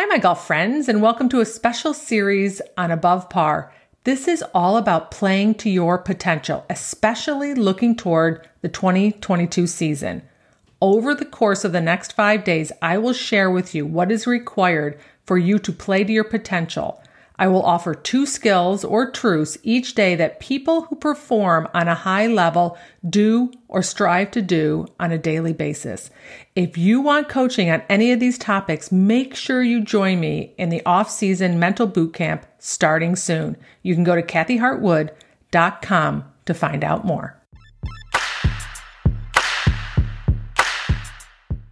Hi, my golf friends, and welcome to a special series on Above Par. This is all about playing to your potential, especially looking toward the 2022 season. Over the course of the next five days, I will share with you what is required for you to play to your potential. I will offer two skills or truths each day that people who perform on a high level do or strive to do on a daily basis. If you want coaching on any of these topics, make sure you join me in the off-season mental boot camp starting soon. You can go to kathyhartwade.com to find out more.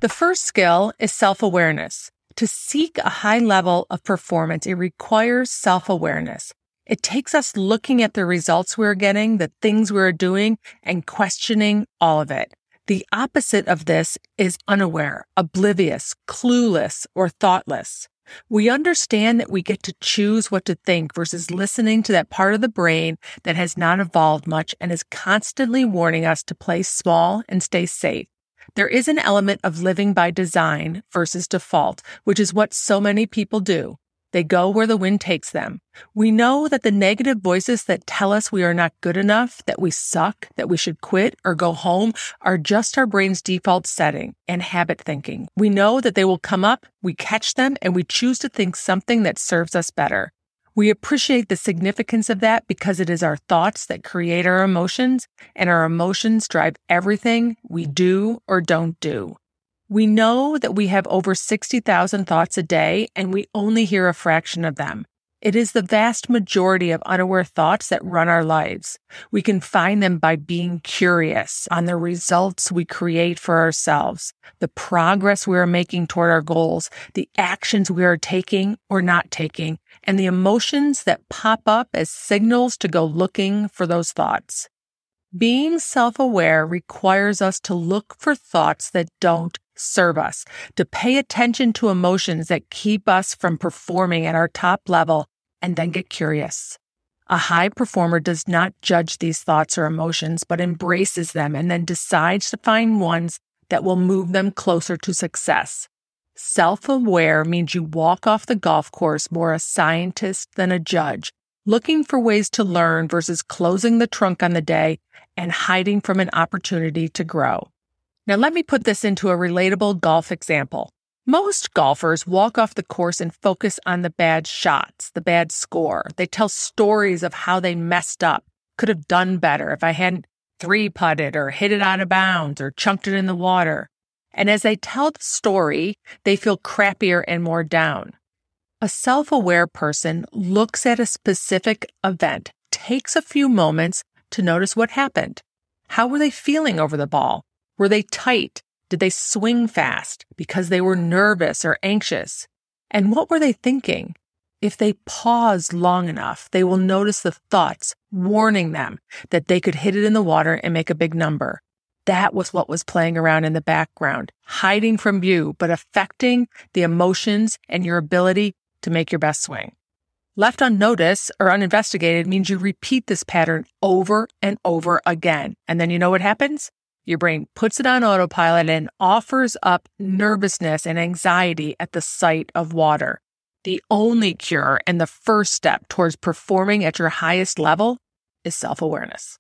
The first skill is self-awareness. To seek a high level of performance, it requires self awareness. It takes us looking at the results we're getting, the things we're doing, and questioning all of it. The opposite of this is unaware, oblivious, clueless, or thoughtless. We understand that we get to choose what to think versus listening to that part of the brain that has not evolved much and is constantly warning us to play small and stay safe. There is an element of living by design versus default, which is what so many people do. They go where the wind takes them. We know that the negative voices that tell us we are not good enough, that we suck, that we should quit or go home are just our brain's default setting and habit thinking. We know that they will come up, we catch them, and we choose to think something that serves us better. We appreciate the significance of that because it is our thoughts that create our emotions, and our emotions drive everything we do or don't do. We know that we have over 60,000 thoughts a day, and we only hear a fraction of them. It is the vast majority of unaware thoughts that run our lives. We can find them by being curious on the results we create for ourselves, the progress we are making toward our goals, the actions we are taking or not taking, and the emotions that pop up as signals to go looking for those thoughts. Being self aware requires us to look for thoughts that don't serve us, to pay attention to emotions that keep us from performing at our top level, and then get curious. A high performer does not judge these thoughts or emotions, but embraces them and then decides to find ones that will move them closer to success. Self aware means you walk off the golf course more a scientist than a judge, looking for ways to learn versus closing the trunk on the day and hiding from an opportunity to grow. Now, let me put this into a relatable golf example. Most golfers walk off the course and focus on the bad shots, the bad score. They tell stories of how they messed up, could have done better if I hadn't three putted or hit it out of bounds or chunked it in the water. And as they tell the story, they feel crappier and more down. A self aware person looks at a specific event, takes a few moments to notice what happened. How were they feeling over the ball? Were they tight? Did they swing fast because they were nervous or anxious? And what were they thinking? If they pause long enough, they will notice the thoughts warning them that they could hit it in the water and make a big number. That was what was playing around in the background, hiding from view, but affecting the emotions and your ability to make your best swing. Left unnoticed or uninvestigated means you repeat this pattern over and over again. And then you know what happens? Your brain puts it on autopilot and offers up nervousness and anxiety at the sight of water. The only cure and the first step towards performing at your highest level is self awareness.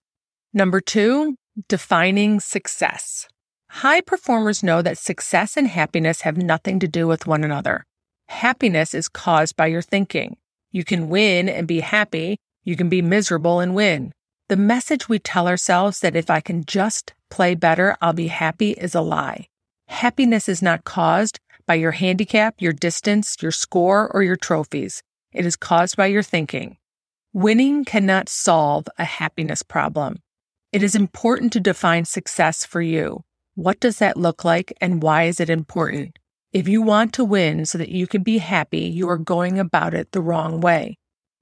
Number two, defining success. High performers know that success and happiness have nothing to do with one another. Happiness is caused by your thinking. You can win and be happy. You can be miserable and win. The message we tell ourselves that if I can just play better, I'll be happy is a lie. Happiness is not caused by your handicap, your distance, your score, or your trophies. It is caused by your thinking. Winning cannot solve a happiness problem. It is important to define success for you. What does that look like and why is it important? If you want to win so that you can be happy, you are going about it the wrong way.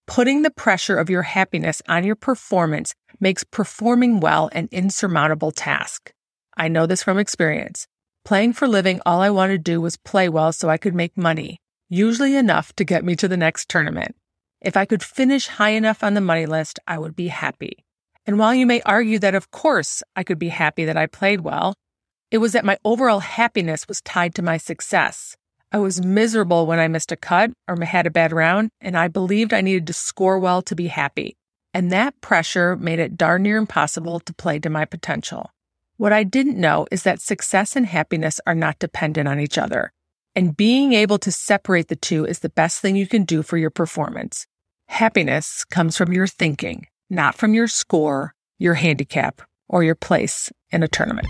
Putting the pressure of your happiness on your performance makes performing well an insurmountable task. I know this from experience. Playing for living, all I wanted to do was play well so I could make money, usually enough to get me to the next tournament. If I could finish high enough on the money list, I would be happy. And while you may argue that, of course, I could be happy that I played well, it was that my overall happiness was tied to my success. I was miserable when I missed a cut or had a bad round, and I believed I needed to score well to be happy. And that pressure made it darn near impossible to play to my potential. What I didn't know is that success and happiness are not dependent on each other. And being able to separate the two is the best thing you can do for your performance. Happiness comes from your thinking, not from your score, your handicap, or your place in a tournament.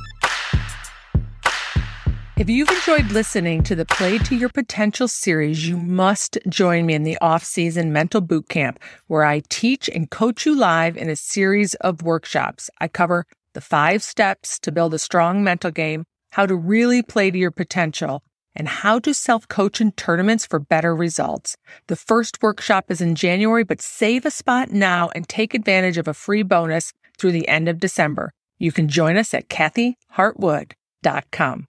If you've enjoyed listening to the Play to Your Potential series, you must join me in the off-season mental boot camp where I teach and coach you live in a series of workshops. I cover the five steps to build a strong mental game, how to really play to your potential, and how to self-coach in tournaments for better results. The first workshop is in January, but save a spot now and take advantage of a free bonus through the end of December. You can join us at kathyhartwade.com.